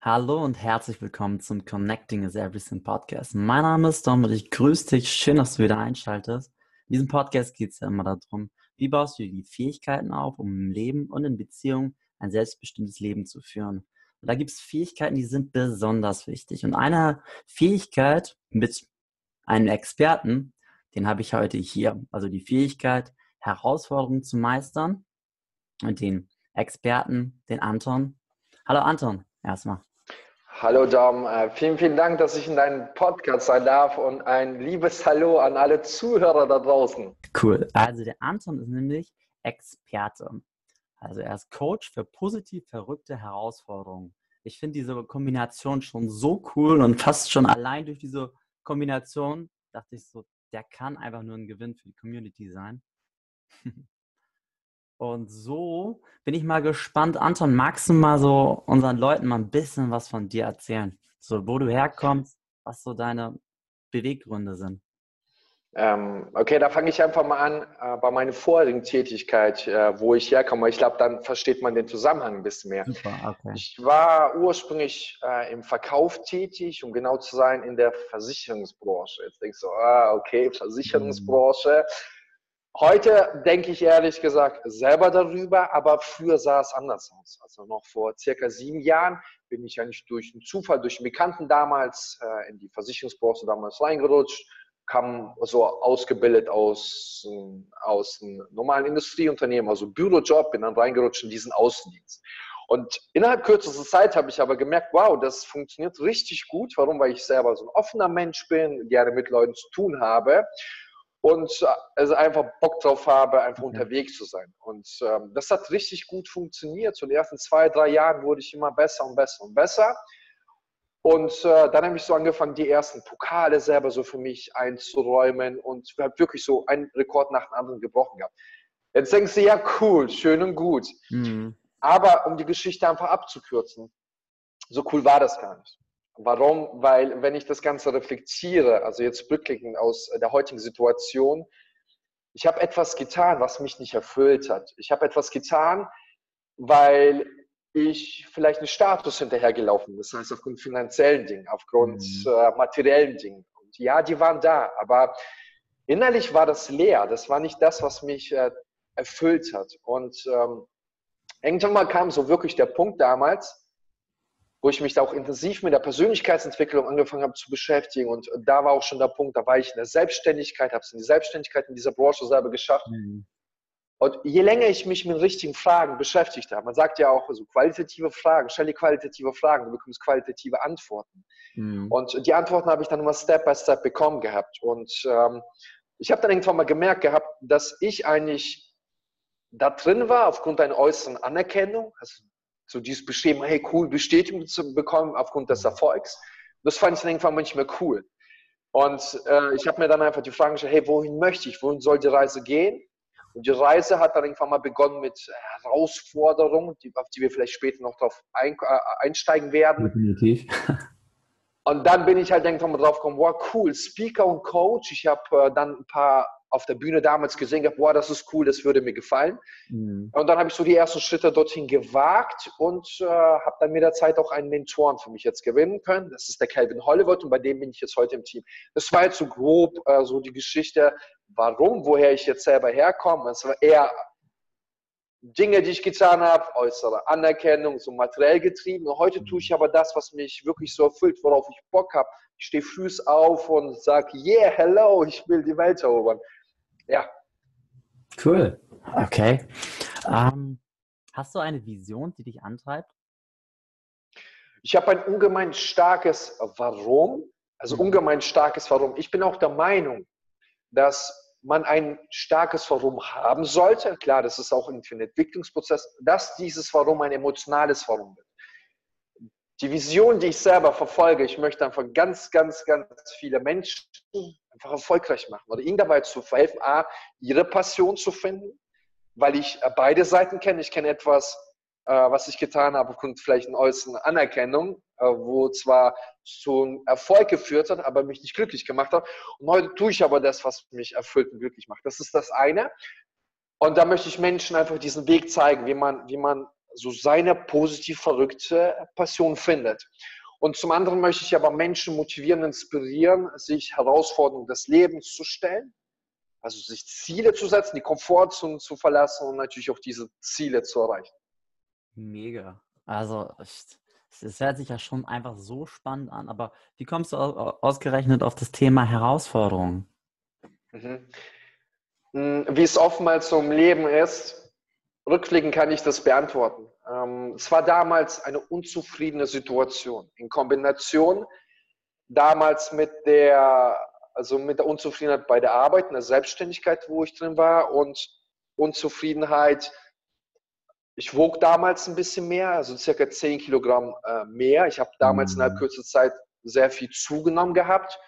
Hallo und herzlich willkommen zum Connecting is Everything Podcast. Mein Name ist Dom und ich grüße dich. Schön, dass du wieder einschaltest. In diesem Podcast geht es ja immer darum, wie baust du die Fähigkeiten auf, um im Leben und in Beziehungen ein selbstbestimmtes Leben zu führen. Und da gibt es Fähigkeiten, die sind besonders wichtig. Und eine Fähigkeit mit einem Experten, den habe ich heute hier. Also die Fähigkeit, Herausforderungen zu meistern. Und den Experten, den Anton. Hallo Anton, erstmal. Hallo Dom, äh, vielen, vielen Dank, dass ich in deinem Podcast sein darf und ein liebes Hallo an alle Zuhörer da draußen. Cool. Also der Anton ist nämlich Experte. Also er ist Coach für positiv verrückte Herausforderungen. Ich finde diese Kombination schon so cool und fast schon allein durch diese Kombination dachte ich so, der kann einfach nur ein Gewinn für die Community sein. Und so bin ich mal gespannt. Anton, magst du mal so unseren Leuten mal ein bisschen was von dir erzählen? So, wo du herkommst, was so deine Beweggründe sind? Ähm, okay, da fange ich einfach mal an äh, bei meiner vorherigen Tätigkeit, äh, wo ich herkomme. Ich glaube, dann versteht man den Zusammenhang ein bisschen mehr. Super, okay. Ich war ursprünglich äh, im Verkauf tätig, um genau zu sein, in der Versicherungsbranche. Jetzt denkst du, ah, okay, Versicherungsbranche. Mhm Heute denke ich ehrlich gesagt selber darüber, aber früher sah es anders aus. Also noch vor circa sieben Jahren bin ich eigentlich durch einen Zufall, durch einen Bekannten damals äh, in die Versicherungsbranche damals reingerutscht, kam so ausgebildet aus, aus einem normalen Industrieunternehmen, also Bürojob, bin dann reingerutscht in diesen Außendienst. Und innerhalb kürzester Zeit habe ich aber gemerkt, wow, das funktioniert richtig gut. Warum? Weil ich selber so ein offener Mensch bin, gerne mit Leuten zu tun habe und also einfach Bock drauf habe, einfach okay. unterwegs zu sein. Und ähm, das hat richtig gut funktioniert. So in den ersten zwei, drei Jahren wurde ich immer besser und besser und besser. Und äh, dann habe ich so angefangen, die ersten Pokale selber so für mich einzuräumen und habe wirklich so einen Rekord nach dem anderen gebrochen gehabt. Jetzt denkst du, ja, cool, schön und gut. Mhm. Aber um die Geschichte einfach abzukürzen, so cool war das gar nicht. Warum? Weil wenn ich das Ganze reflektiere, also jetzt rückblickend aus der heutigen Situation, ich habe etwas getan, was mich nicht erfüllt hat. Ich habe etwas getan, weil ich vielleicht einen Status hinterhergelaufen. Das heißt, aufgrund finanziellen Dingen, aufgrund mhm. äh, materiellen Dingen. Und ja, die waren da, aber innerlich war das leer. Das war nicht das, was mich äh, erfüllt hat. Und ähm, irgendwann mal kam so wirklich der Punkt damals, wo ich mich da auch intensiv mit der Persönlichkeitsentwicklung angefangen habe zu beschäftigen. Und da war auch schon der Punkt, da war ich in der Selbstständigkeit, habe es in die Selbstständigkeit in dieser Branche selber geschafft. Mhm. Und je länger ich mich mit richtigen Fragen beschäftigt habe, man sagt ja auch so qualitative Fragen, stell dir qualitative Fragen, du bekommst qualitative Antworten. Mhm. Und die Antworten habe ich dann immer Step by Step bekommen gehabt. Und ähm, ich habe dann irgendwann mal gemerkt gehabt, dass ich eigentlich da drin war aufgrund einer äußeren Anerkennung, also so dieses Bestreben, hey cool, Bestätigung zu bekommen aufgrund des Erfolgs. Das fand ich dann irgendwann manchmal cool. Und äh, ich habe mir dann einfach die Frage gestellt, hey, wohin möchte ich, wohin soll die Reise gehen? Und die Reise hat dann irgendwann mal begonnen mit Herausforderungen, die, auf die wir vielleicht später noch drauf ein, äh, einsteigen werden. Definitiv. Und dann bin ich halt irgendwann mal drauf gekommen, wow, cool, Speaker und Coach. Ich habe äh, dann ein paar auf der Bühne damals gesehen habe, boah, das ist cool, das würde mir gefallen. Mhm. Und dann habe ich so die ersten Schritte dorthin gewagt und äh, habe dann mit der Zeit auch einen Mentoren für mich jetzt gewinnen können. Das ist der Calvin Hollywood und bei dem bin ich jetzt heute im Team. Das war jetzt so grob äh, so die Geschichte, warum, woher ich jetzt selber herkomme. Es war eher Dinge, die ich getan habe, äußere Anerkennung, so materiell getrieben. Und heute tue ich mhm. aber das, was mich wirklich so erfüllt, worauf ich Bock habe. Ich stehe früh auf und sage, yeah, hello, ich will die Welt erobern. Ja. Cool. Okay. Ähm, hast du eine Vision, die dich antreibt? Ich habe ein ungemein starkes Warum. Also mhm. ungemein starkes Warum. Ich bin auch der Meinung, dass man ein starkes Warum haben sollte. Klar, das ist auch ein Entwicklungsprozess, dass dieses Warum ein emotionales Warum wird. Die Vision, die ich selber verfolge, ich möchte einfach ganz, ganz, ganz viele Menschen einfach erfolgreich machen oder ihnen dabei zu verhelfen, A, ihre Passion zu finden, weil ich äh, beide Seiten kenne. Ich kenne etwas äh, was ich getan habe, aufgrund vielleicht einer äußeren Anerkennung, äh, wo zwar zum Erfolg geführt hat, aber mich nicht glücklich gemacht hat. Und heute tue ich aber das, was mich erfüllt und glücklich macht. Das ist das eine. Und da möchte ich Menschen einfach diesen Weg zeigen, wie man, wie man so seine positiv verrückte Passion findet. Und zum anderen möchte ich aber Menschen motivieren, inspirieren, sich Herausforderungen des Lebens zu stellen, also sich Ziele zu setzen, die Komfortzone zu verlassen und natürlich auch diese Ziele zu erreichen. Mega. Also es hört sich ja schon einfach so spannend an, aber wie kommst du ausgerechnet auf das Thema Herausforderungen? Mhm. Hm, wie es oftmals so im Leben ist, rückblickend kann ich das beantworten. Ähm, es war damals eine unzufriedene Situation in Kombination damals mit der, also mit der Unzufriedenheit bei der Arbeit, in der Selbstständigkeit, wo ich drin war und Unzufriedenheit. Ich wog damals ein bisschen mehr, also circa 10 Kilogramm äh, mehr. Ich habe damals mhm. innerhalb kürzester Zeit sehr viel zugenommen gehabt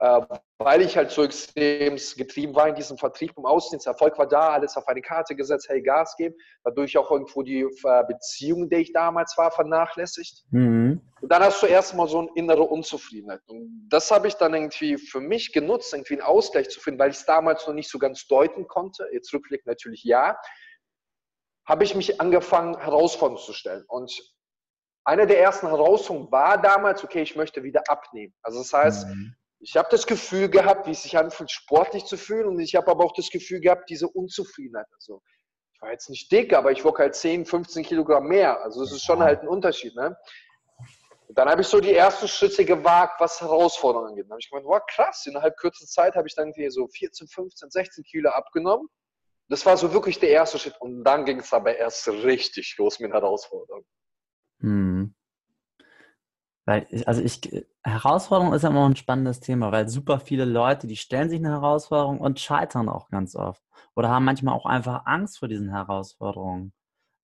weil ich halt so extrem getrieben war in diesem Vertrieb im Außendienst. Erfolg war da, alles auf eine Karte gesetzt, hey, Gas geben. Dadurch auch irgendwo die äh, Beziehung, der ich damals war, vernachlässigt. Mhm. Und dann hast du erstmal so eine innere Unzufriedenheit. Und das habe ich dann irgendwie für mich genutzt, irgendwie einen Ausgleich zu finden, weil ich es damals noch nicht so ganz deuten konnte. Jetzt rückblickend natürlich ja. Habe ich mich angefangen, Herausforderungen zu stellen. Und eine der ersten Herausforderungen war damals, okay, ich möchte wieder abnehmen. Also das heißt, mhm ich habe das Gefühl gehabt, wie es sich anfühlt, sportlich zu fühlen. Und ich habe aber auch das Gefühl gehabt, diese Unzufriedenheit. Also, ich war jetzt nicht dick, aber ich wog halt 10, 15 Kilogramm mehr. Also, es ist schon halt ein Unterschied. Ne? Und dann habe ich so die ersten Schritte gewagt, was Herausforderungen angeht. Dann habe ich gemeint, wow, krass, innerhalb kürzester Zeit habe ich dann irgendwie so 14, 15, 16 Kilo abgenommen. Das war so wirklich der erste Schritt. Und dann ging es aber erst richtig los mit Herausforderungen. Hm. Weil, also ich, Herausforderung ist ja immer ein spannendes Thema, weil super viele Leute, die stellen sich eine Herausforderung und scheitern auch ganz oft. Oder haben manchmal auch einfach Angst vor diesen Herausforderungen.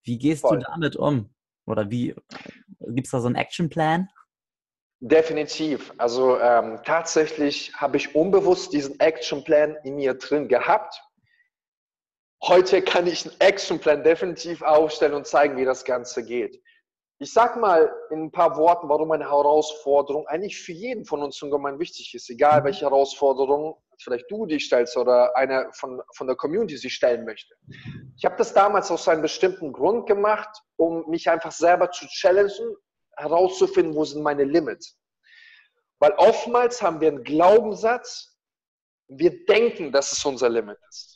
Wie gehst Voll. du damit um? Oder wie, gibt es da so einen Actionplan? Definitiv. Also ähm, tatsächlich habe ich unbewusst diesen Actionplan in mir drin gehabt. Heute kann ich einen Actionplan definitiv aufstellen und zeigen, wie das Ganze geht. Ich sag mal in ein paar Worten, warum eine Herausforderung eigentlich für jeden von uns ungemein wichtig ist, egal mhm. welche Herausforderung vielleicht du dich stellst oder einer von, von der Community sich stellen möchte. Ich habe das damals aus einem bestimmten Grund gemacht, um mich einfach selber zu challengen, herauszufinden, wo sind meine Limits. Weil oftmals haben wir einen Glaubenssatz, wir denken, dass es unser Limit ist.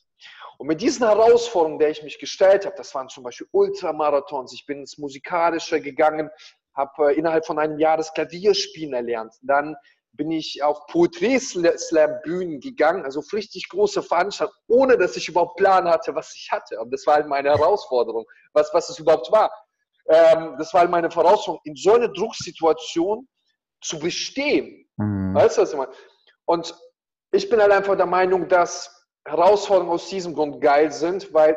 Und mit diesen Herausforderungen, der ich mich gestellt habe, das waren zum Beispiel Ultramarathons, ich bin ins Musikalische gegangen, habe äh, innerhalb von einem Jahr das Klavierspielen erlernt. Dann bin ich auf Poetry-Slam-Bühnen gegangen, also richtig große Veranstaltungen, ohne dass ich überhaupt Plan hatte, was ich hatte. Und das war halt meine Herausforderung, was, was es überhaupt war. Ähm, das war halt meine Herausforderung, in so einer Drucksituation zu bestehen. Mhm. Weißt du, was ich meine? Und ich bin halt einfach der Meinung, dass Herausforderungen aus diesem Grund geil sind, weil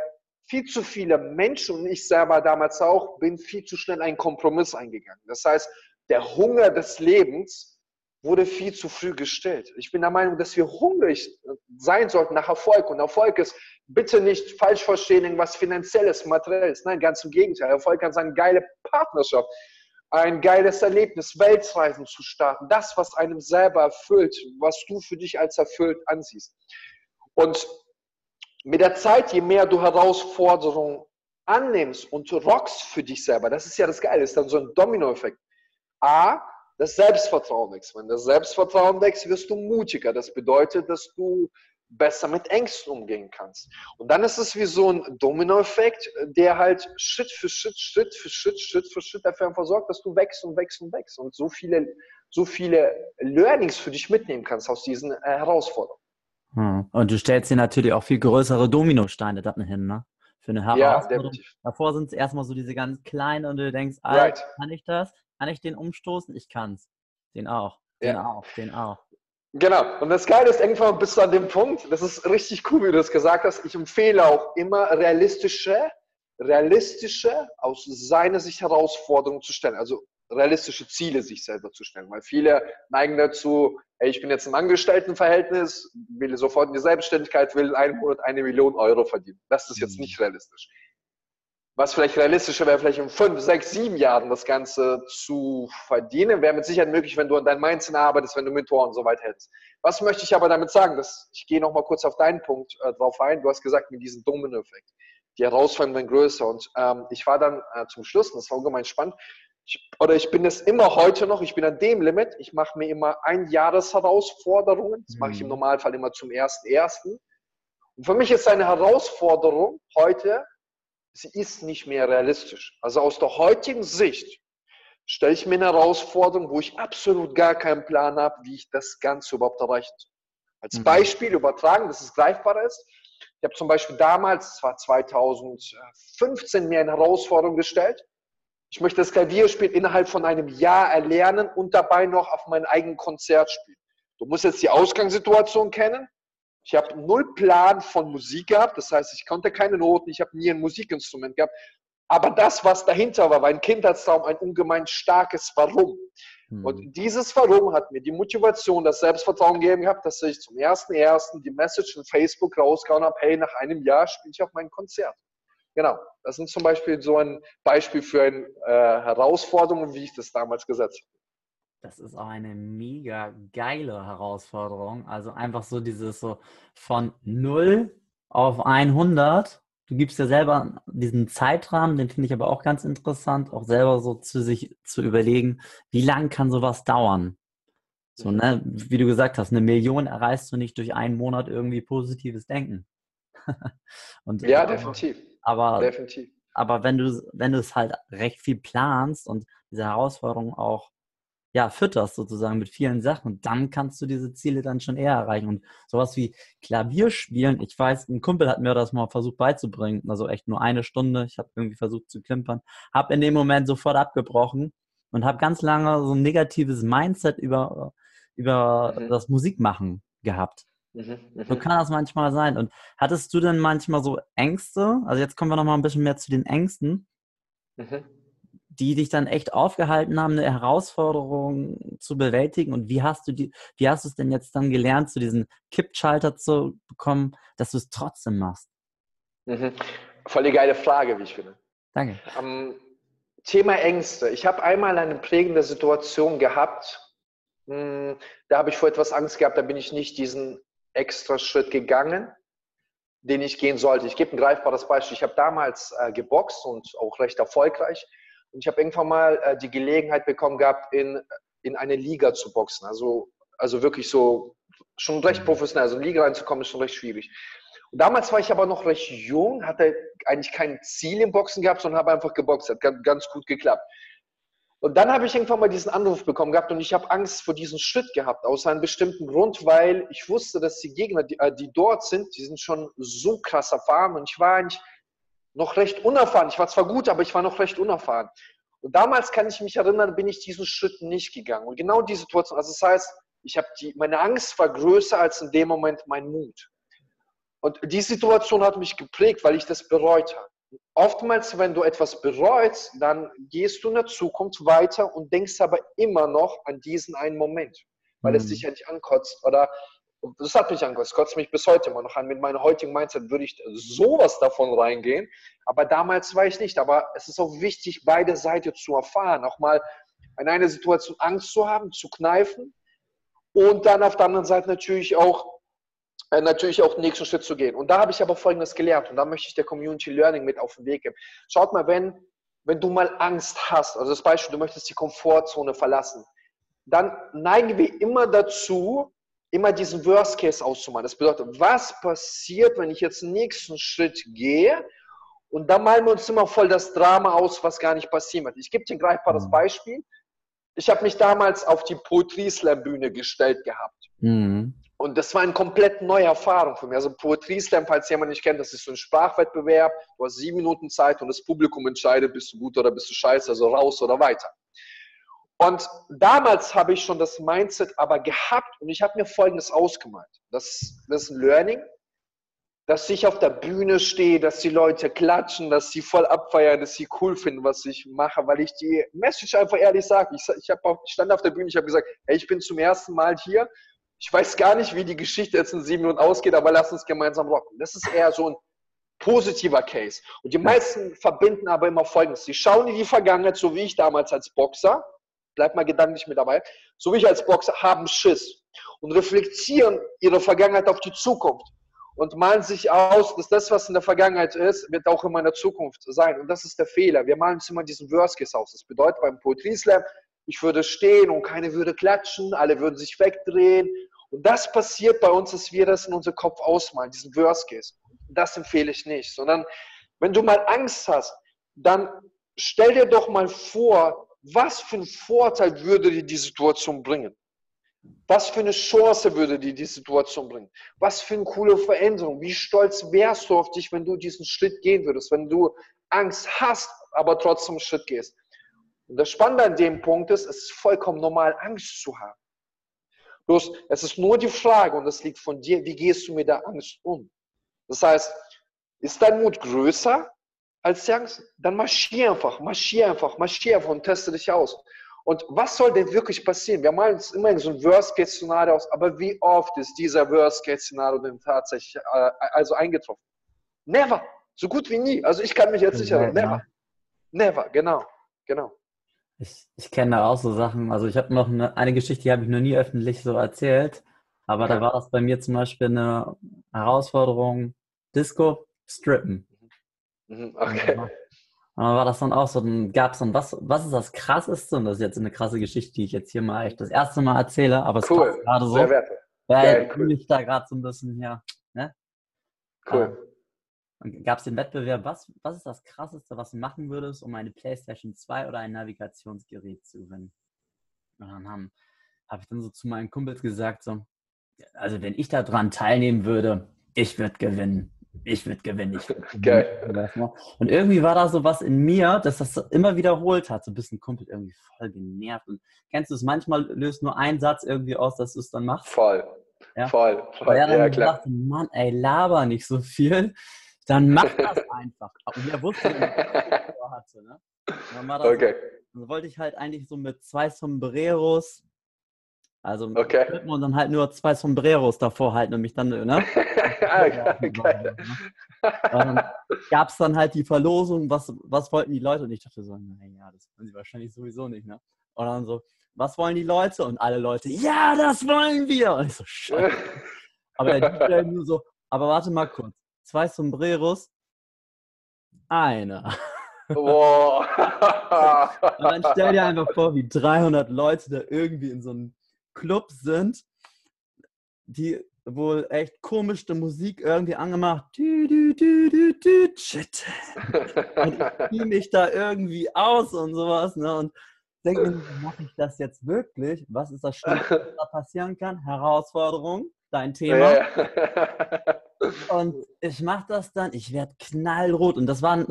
viel zu viele Menschen und ich selber damals auch bin viel zu schnell einen Kompromiss eingegangen. Das heißt, der Hunger des Lebens wurde viel zu früh gestillt. Ich bin der Meinung, dass wir hungrig sein sollten nach Erfolg. Und Erfolg ist bitte nicht falsch verstehen, irgendwas finanzielles, materielles. Nein, ganz im Gegenteil. Erfolg kann sein, geile Partnerschaft, ein geiles Erlebnis, Weltreisen zu starten. Das, was einem selber erfüllt, was du für dich als erfüllt ansiehst. Und mit der Zeit, je mehr du Herausforderungen annimmst und rockst für dich selber, das ist ja das Geile, ist dann so ein Dominoeffekt. A, das Selbstvertrauen wächst. Wenn das Selbstvertrauen wächst, wirst du mutiger. Das bedeutet, dass du besser mit Ängsten umgehen kannst. Und dann ist es wie so ein Dominoeffekt, der halt Schritt für Schritt, Schritt für Schritt, Schritt für Schritt dafür einfach sorgt, dass du wächst und wächst und wächst und so viele, so viele Learnings für dich mitnehmen kannst aus diesen äh, Herausforderungen. Hm. Und du stellst dir natürlich auch viel größere Dominosteine dann hin, ne? Für eine Herausforderung. Ja, Davor sind es erstmal so diese ganz kleinen und du denkst, right. kann ich das? Kann ich den umstoßen? Ich kann's. Den auch. Den ja. auch. Den auch. Genau. Und das Geile ist, irgendwann bist du an dem Punkt, das ist richtig cool, wie du es gesagt hast. Ich empfehle auch immer realistische, realistische, aus seiner Sicht Herausforderungen zu stellen. Also realistische Ziele sich selber zu stellen. Weil viele neigen dazu, ey, ich bin jetzt im Angestelltenverhältnis, will sofort in die Selbstständigkeit, will einen Monat eine Million Euro verdienen. Das ist jetzt mhm. nicht realistisch. was vielleicht realistischer wäre, vielleicht in fünf, sechs, sieben Jahren das Ganze zu verdienen, wäre mit Sicherheit möglich, wenn du an deinem Mindset arbeitest, wenn du Mentoren und so weiter hättest. Was möchte ich aber damit sagen? Dass, ich gehe nochmal kurz auf deinen Punkt äh, drauf ein. Du hast gesagt, mit diesem Domino-Effekt. Die Herausforderungen werden größer. Und ähm, ich war dann äh, zum Schluss, und das war ungemein spannend, ich, oder ich bin es immer heute noch, ich bin an dem Limit, ich mache mir immer ein Jahresherausforderungen. Das mache ich im mhm. Normalfall immer zum ersten ersten. Und für mich ist eine Herausforderung heute, sie ist nicht mehr realistisch. Also aus der heutigen Sicht stelle ich mir eine Herausforderung, wo ich absolut gar keinen Plan habe, wie ich das Ganze überhaupt erreichen soll. Als mhm. Beispiel übertragen, dass es greifbar ist. Ich habe zum Beispiel damals, es war 2015, mir eine Herausforderung gestellt. Ich möchte das Klavierspiel innerhalb von einem Jahr erlernen und dabei noch auf meinem eigenen Konzert spielen. Du musst jetzt die Ausgangssituation kennen. Ich habe null Plan von Musik gehabt, das heißt, ich konnte keine Noten, ich habe nie ein Musikinstrument gehabt. Aber das, was dahinter war, war ein Kindheitstraum, ein ungemein starkes Warum. Mhm. Und dieses Warum hat mir die Motivation, das Selbstvertrauen gegeben gehabt, dass ich zum ersten ersten die Message in Facebook rausgehauen habe, hey, nach einem Jahr spiele ich auf mein Konzert. Genau, das sind zum Beispiel so ein Beispiel für eine äh, Herausforderung, wie ich das damals gesetzt habe. Das ist auch eine mega geile Herausforderung. Also einfach so dieses so von 0 auf 100. Du gibst ja selber diesen Zeitrahmen, den finde ich aber auch ganz interessant, auch selber so zu sich zu überlegen, wie lange kann sowas dauern? So, mhm. ne, wie du gesagt hast, eine Million erreichst du nicht durch einen Monat irgendwie positives Denken. und, ja, definitiv. Aber, definitiv. aber wenn du, wenn du es halt recht viel planst und diese Herausforderung auch ja, fütterst sozusagen mit vielen Sachen, dann kannst du diese Ziele dann schon eher erreichen. Und sowas wie Klavierspielen, ich weiß, ein Kumpel hat mir das mal versucht beizubringen, also echt nur eine Stunde. Ich habe irgendwie versucht zu klimpern, habe in dem Moment sofort abgebrochen und habe ganz lange so ein negatives Mindset über, über mhm. das Musikmachen gehabt. Mhm, so mhm. kann das manchmal sein. Und hattest du denn manchmal so Ängste? Also jetzt kommen wir noch mal ein bisschen mehr zu den Ängsten. Mhm die dich dann echt aufgehalten haben, eine Herausforderung zu bewältigen? Und wie hast du die, wie hast du es denn jetzt dann gelernt, zu diesem Kippschalter zu bekommen, dass du es trotzdem machst? Mhm. Voll die geile Frage, wie ich finde. Danke. Um, Thema Ängste. Ich habe einmal eine prägende Situation gehabt. Hm, da habe ich vor etwas Angst gehabt, da bin ich nicht diesen extra Schritt gegangen, den ich gehen sollte. Ich gebe ein greifbares Beispiel. Ich habe damals äh, geboxt und auch recht erfolgreich. Und ich habe irgendwann mal äh, die Gelegenheit bekommen gehabt, in, in eine Liga zu boxen. Also, also wirklich so, schon recht professionell. Also in eine Liga reinzukommen, ist schon recht schwierig. Und damals war ich aber noch recht jung, hatte eigentlich kein Ziel im Boxen gehabt, sondern habe einfach geboxt. Hat ganz gut geklappt. Und dann habe ich irgendwann mal diesen Anruf bekommen gehabt und ich habe Angst vor diesem Schritt gehabt, aus einem bestimmten Grund, weil ich wusste, dass die Gegner, die, äh, die dort sind, die sind schon so krass erfahren und ich war eigentlich noch recht unerfahren. Ich war zwar gut, aber ich war noch recht unerfahren. Und damals kann ich mich erinnern, bin ich diesen Schritt nicht gegangen. Und genau die Situation, also das heißt, ich habe die, meine Angst war größer als in dem Moment mein Mut. Und die Situation hat mich geprägt, weil ich das bereut habe. Oftmals, wenn du etwas bereust, dann gehst du in der Zukunft weiter und denkst aber immer noch an diesen einen Moment, weil mhm. es dich ja nicht ankotzt oder das hat mich angekostet, kotzt mich bis heute immer noch an. Mit meinem heutigen Mindset würde ich sowas davon reingehen, aber damals war ich nicht. Aber es ist auch wichtig, beide Seiten zu erfahren, auch mal in einer Situation Angst zu haben, zu kneifen und dann auf der anderen Seite natürlich auch natürlich auch den nächsten Schritt zu gehen. Und da habe ich aber Folgendes gelernt und da möchte ich der Community Learning mit auf den Weg geben. Schaut mal, wenn, wenn du mal Angst hast, also das Beispiel, du möchtest die Komfortzone verlassen, dann neigen wir immer dazu, immer diesen Worst Case auszumalen. Das bedeutet, was passiert, wenn ich jetzt den nächsten Schritt gehe? Und da malen wir uns immer voll das Drama aus, was gar nicht passiert wird. Ich gebe dir ein greifbares mhm. Beispiel. Ich habe mich damals auf die Poetry Slam Bühne gestellt gehabt. Mhm. Und das war eine komplett neue Erfahrung für mich. Also Poetry Slam, falls jemand nicht kennt, das ist so ein Sprachwettbewerb. Du hast sieben Minuten Zeit und das Publikum entscheidet, bist du gut oder bist du scheiße, also raus oder weiter. Und damals habe ich schon das Mindset aber gehabt und ich habe mir Folgendes ausgemalt. Das, das ist ein Learning, dass ich auf der Bühne stehe, dass die Leute klatschen, dass sie voll abfeiern, dass sie cool finden, was ich mache, weil ich die Message einfach ehrlich sage. Ich, ich, auch, ich stand auf der Bühne, ich habe gesagt, hey, ich bin zum ersten Mal hier. Ich weiß gar nicht, wie die Geschichte jetzt in sieben Minuten ausgeht, aber lass uns gemeinsam rocken. Das ist eher so ein positiver Case. Und die meisten verbinden aber immer Folgendes. Sie schauen in die Vergangenheit, so wie ich damals als Boxer, bleib mal gedanklich mit dabei, so wie ich als Boxer, haben Schiss und reflektieren ihre Vergangenheit auf die Zukunft und malen sich aus, dass das, was in der Vergangenheit ist, wird auch immer in der Zukunft sein. Und das ist der Fehler. Wir malen uns immer diesen Worst Case aus. Das bedeutet beim Poetry Slam, ich würde stehen und keine würde klatschen, alle würden sich wegdrehen. Und das passiert bei uns, dass wir das in unserem Kopf ausmalen, diesen Worst Case. Das empfehle ich nicht, sondern wenn du mal Angst hast, dann stell dir doch mal vor, was für einen Vorteil würde dir die Situation bringen? Was für eine Chance würde dir die Situation bringen? Was für eine coole Veränderung? Wie stolz wärst du auf dich, wenn du diesen Schritt gehen würdest, wenn du Angst hast, aber trotzdem einen Schritt gehst? Und das Spannende an dem Punkt ist, es ist vollkommen normal, Angst zu haben. Bloß, es ist nur die Frage, und das liegt von dir, wie gehst du mit der Angst um? Das heißt, ist dein Mut größer als die Angst? Dann marschier einfach, marschier einfach, marschier einfach und teste dich aus. Und was soll denn wirklich passieren? Wir malen uns immer so ein Worst-Case-Szenario aus, aber wie oft ist dieser Worst-Case-Szenario denn tatsächlich äh, also eingetroffen? Never. So gut wie nie. Also ich kann mich jetzt sicher sagen, never. Never, genau, genau. Ich, ich kenne da auch so Sachen. Also ich habe noch eine, eine Geschichte, die habe ich noch nie öffentlich so erzählt. Aber ja. da war das bei mir zum Beispiel eine Herausforderung, Disco, Strippen. Mhm, okay. Und dann war das dann auch so, dann gab es dann, was, was ist das Krasseste? Und das ist jetzt eine krasse Geschichte, die ich jetzt hier mal echt das erste Mal erzähle, aber es cool. passt gerade so. Sehr werte. Weil Geil, cool. ich da gerade so ein bisschen hier, ne? Cool. Ähm, gab es den Wettbewerb, was, was ist das Krasseste, was du machen würdest, um eine Playstation 2 oder ein Navigationsgerät zu gewinnen? Und dann habe hab ich dann so zu meinen Kumpels gesagt, so, also wenn ich daran teilnehmen würde, ich würde gewinnen ich würde gewinnen. Ich würd gewinnen. Geil. Und irgendwie war da so was in mir, dass das immer wiederholt hat. So ein bisschen Kumpel irgendwie voll genervt. Und kennst du es, manchmal löst nur ein Satz irgendwie aus, dass du es dann machst? Voll. Ja? Voll. voll. er dann ja, klar. dachte, Mann, ey, laber nicht so viel. Dann mach das einfach. Und er wusste, was er hatte. Ne? dann, okay. so, dann wollte ich halt eigentlich so mit zwei Sombreros also okay. und dann halt nur zwei Sombreros davor halten und mich dann, ne? geil, Gab es dann halt die Verlosung, was, was wollten die Leute? Und ich dachte so, naja, das wollen sie wahrscheinlich sowieso nicht, ne? Und dann so, was wollen die Leute? Und alle Leute, ja, das wollen wir! Und ich so, scheiße. aber der DJ nur so, aber warte mal kurz. Zwei Sombreros, einer. Wow. und dann stell dir einfach vor, wie 300 Leute da irgendwie in so einem Club sind, die wohl echt komische Musik irgendwie angemacht. Du, du, du, du, du, shit. Und ich ziehe mich da irgendwie aus und sowas. Ne? Und denke mir, mache ich das jetzt wirklich? Was ist das Schlimmste, was da passieren kann? Herausforderung, dein Thema. Und ich mache das dann, ich werde knallrot. Und das war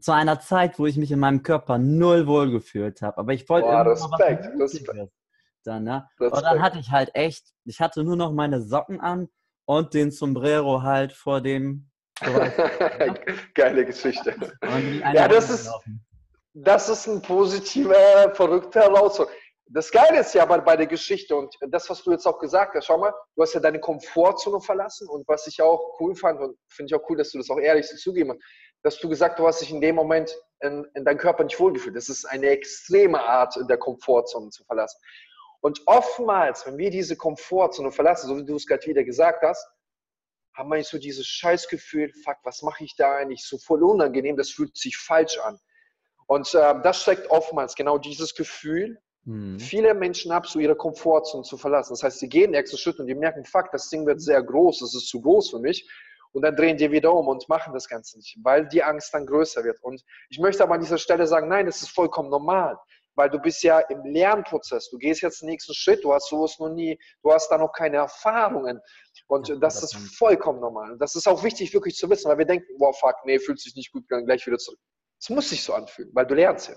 zu einer Zeit, wo ich mich in meinem Körper null wohl gefühlt habe. Aber ich wollte immer Respekt, was Respekt dann, ne? Und dann hatte ich halt echt, ich hatte nur noch meine Socken an und den Sombrero halt vor dem. Geile Geschichte. Ja, das ist, das ist ein positiver, verrückter Herausforderung. Das Geile ist ja aber bei der Geschichte und das, was du jetzt auch gesagt hast, schau mal, du hast ja deine Komfortzone verlassen und was ich auch cool fand und finde ich auch cool, dass du das auch ehrlich so zugeben hast, dass du gesagt hast, du hast dich in dem Moment in, in deinem Körper nicht wohlgefühlt. Das ist eine extreme Art, in der Komfortzone zu verlassen. Und oftmals, wenn wir diese Komfortzone verlassen, so wie du es gerade wieder gesagt hast, haben wir so dieses Scheißgefühl, fuck, was mache ich da eigentlich? So voll unangenehm, das fühlt sich falsch an. Und äh, das steckt oftmals genau dieses Gefühl, mhm. viele Menschen ab, so ihre Komfortzone zu verlassen. Das heißt, sie gehen den nächsten Schritt und die merken, fuck, das Ding wird sehr groß, das ist zu groß für mich. Und dann drehen die wieder um und machen das Ganze nicht, weil die Angst dann größer wird. Und ich möchte aber an dieser Stelle sagen, nein, das ist vollkommen normal weil du bist ja im Lernprozess. Du gehst jetzt den nächsten Schritt, du hast sowas noch nie, du hast da noch keine Erfahrungen. Und ja, das ist vollkommen normal. Das ist auch wichtig, wirklich zu wissen, weil wir denken, wow, fuck, nee, fühlt sich nicht gut, dann gleich wieder zurück. Es muss sich so anfühlen, weil du lernst ja.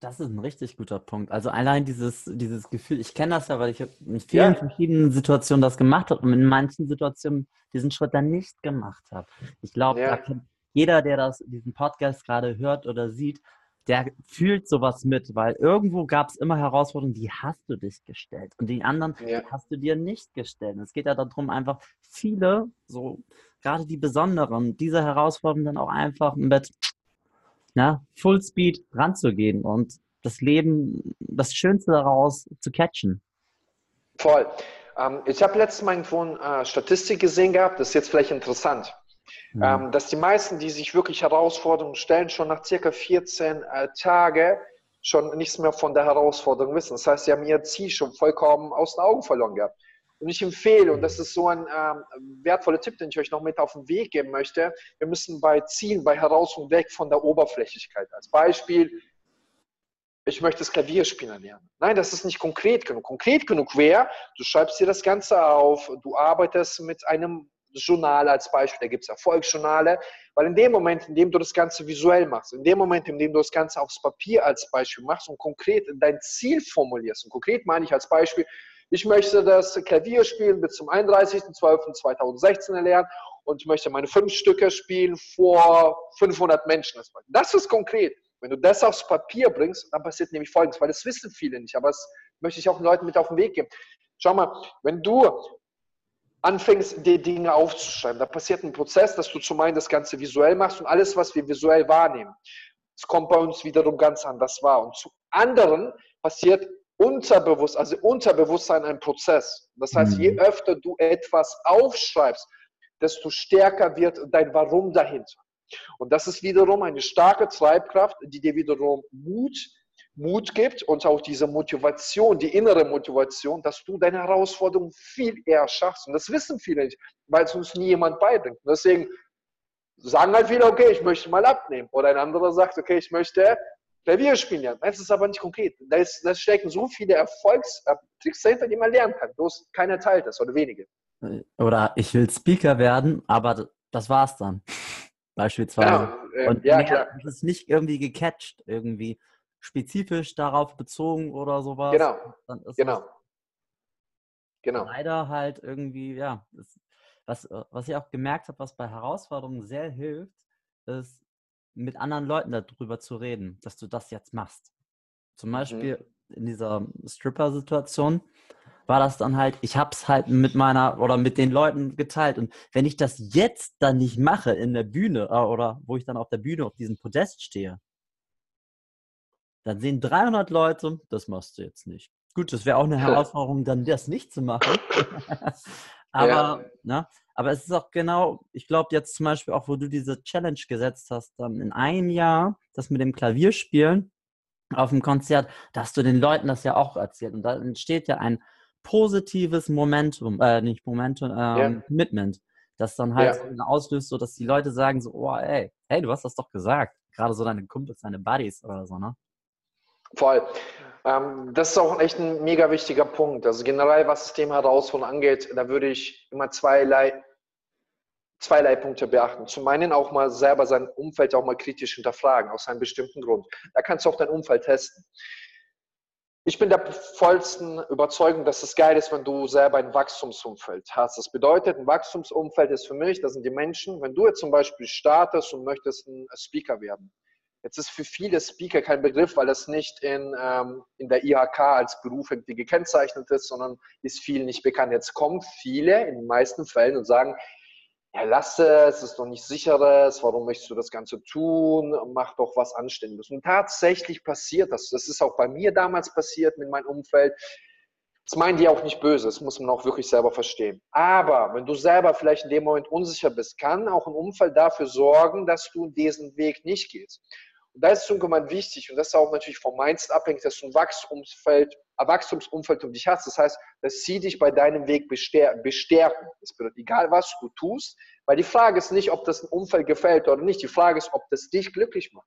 Das ist ein richtig guter Punkt. Also allein dieses, dieses Gefühl, ich kenne das ja, weil ich in vielen ja. verschiedenen Situationen das gemacht habe und in manchen Situationen diesen Schritt dann nicht gemacht habe. Ich glaube, ja. jeder, der das, diesen Podcast gerade hört oder sieht, der fühlt sowas mit, weil irgendwo gab es immer Herausforderungen, die hast du dich gestellt und die anderen ja. hast du dir nicht gestellt. Es geht ja darum, einfach viele, so gerade die besonderen, diese Herausforderungen dann auch einfach mit na, Full Speed ranzugehen und das Leben, das Schönste daraus zu catchen. Voll. Ähm, ich habe letztens mal irgendwo eine äh, Statistik gesehen gehabt, das ist jetzt vielleicht interessant. Mhm. Ähm, dass die meisten, die sich wirklich Herausforderungen stellen, schon nach circa 14 äh, Tagen schon nichts mehr von der Herausforderung wissen. Das heißt, sie haben ihr Ziel schon vollkommen aus den Augen verloren gehabt. Und ich empfehle, und das ist so ein ähm, wertvoller Tipp, den ich euch noch mit auf den Weg geben möchte, wir müssen bei Zielen, bei Herausforderungen weg von der Oberflächlichkeit. Als Beispiel, ich möchte das Klavierspielen lernen. Nein, das ist nicht konkret genug. Konkret genug wäre, du schreibst dir das Ganze auf, du arbeitest mit einem Journal als Beispiel, da gibt es Erfolgsjournale, weil in dem Moment, in dem du das Ganze visuell machst, in dem Moment, in dem du das Ganze aufs Papier als Beispiel machst und konkret dein Ziel formulierst, und konkret meine ich als Beispiel, ich möchte das Klavierspielen bis zum 31.12.2016 erlernen und ich möchte meine fünf Stücke spielen vor 500 Menschen. Das ist konkret. Wenn du das aufs Papier bringst, dann passiert nämlich Folgendes, weil das wissen viele nicht, aber das möchte ich auch den Leuten mit auf den Weg geben. Schau mal, wenn du anfängst, die Dinge aufzuschreiben. Da passiert ein Prozess, dass du zum einen das Ganze visuell machst und alles, was wir visuell wahrnehmen, das kommt bei uns wiederum ganz anders wahr. Und zu anderen passiert unterbewusst, also Unterbewusstsein ein Prozess. Das heißt, je mhm. öfter du etwas aufschreibst, desto stärker wird dein Warum dahinter. Und das ist wiederum eine starke Treibkraft, die dir wiederum Mut Mut gibt und auch diese Motivation, die innere Motivation, dass du deine Herausforderung viel eher schaffst. Und das wissen viele nicht, weil es uns nie jemand beibringt. Und deswegen sagen halt viele, okay, ich möchte mal abnehmen. Oder ein anderer sagt, okay, ich möchte Klavier spielen lernen. Das ist aber nicht konkret. Da, ist, da stecken so viele Erfolgstricks dahinter, die man lernen kann. Bloß keiner teilt das oder wenige. Oder ich will Speaker werden, aber das war's dann. Beispielsweise. Genau. Äh, Und ja, klar. Das ist nicht irgendwie gecatcht irgendwie spezifisch darauf bezogen oder sowas. Genau. Genau. Genau. Leider halt irgendwie, ja, das, was, äh, was ich auch gemerkt habe, was bei Herausforderungen sehr hilft, ist, mit anderen Leuten darüber zu reden, dass du das jetzt machst. Zum mhm. Beispiel mhm. in dieser Stripper-Situation war das dann halt, ich habe es halt mit meiner oder mit den Leuten geteilt. Und wenn ich das jetzt dann nicht mache in der Bühne äh, oder wo ich dann auf der Bühne auf diesem Podest stehe, dann sehen 300 Leute, das machst du jetzt nicht. Gut, das wäre auch eine Herausforderung, dann das nicht zu machen. aber, ja. ne, aber es ist auch genau, ich glaube jetzt zum Beispiel auch, wo du diese Challenge gesetzt hast, dann in einem Jahr, das mit dem Klavierspielen auf dem Konzert, da hast du den Leuten das ja auch erzählt. Und da entsteht ja ein positives Momentum, äh, nicht Momentum, ähm, ja. Commitment, das dann halt ja. auslöst, so dass die Leute sagen so, oh ey, hey, du hast das doch gesagt. Gerade so deine Kumpels, deine Buddies oder so, ne? Voll. Ähm, das ist auch echt ein mega wichtiger Punkt. Also generell, was das Thema Herausforderungen angeht, da würde ich immer zweierlei, zweierlei Punkte beachten. Zum einen auch mal selber sein Umfeld auch mal kritisch hinterfragen, aus einem bestimmten Grund. Da kannst du auch dein Umfeld testen. Ich bin der vollsten Überzeugung, dass es geil ist, wenn du selber ein Wachstumsumfeld hast. Das bedeutet, ein Wachstumsumfeld ist für mich, das sind die Menschen, wenn du jetzt zum Beispiel startest und möchtest ein Speaker werden, Jetzt ist für viele Speaker kein Begriff, weil das nicht in, ähm, in der IHK als Beruf irgendwie gekennzeichnet ist, sondern ist vielen nicht bekannt. Jetzt kommen viele in den meisten Fällen und sagen, ja, lass es, ist doch nicht sicheres, warum möchtest du das Ganze tun, mach doch was Anständiges. Und tatsächlich passiert das. Das ist auch bei mir damals passiert mit meinem Umfeld. Das meinen die auch nicht böse, das muss man auch wirklich selber verstehen. Aber wenn du selber vielleicht in dem Moment unsicher bist, kann auch ein Umfeld dafür sorgen, dass du diesen Weg nicht gehst. Und da ist es irgendwann wichtig, und das ist auch natürlich vom Mindset abhängig, dass du ein Wachstumsumfeld, ein Wachstumsumfeld um dich hast. Das heißt, das zieht dich bei deinem Weg bestärken. Das bedeutet, egal was du tust, weil die Frage ist nicht, ob das ein Umfeld gefällt oder nicht. Die Frage ist, ob das dich glücklich macht.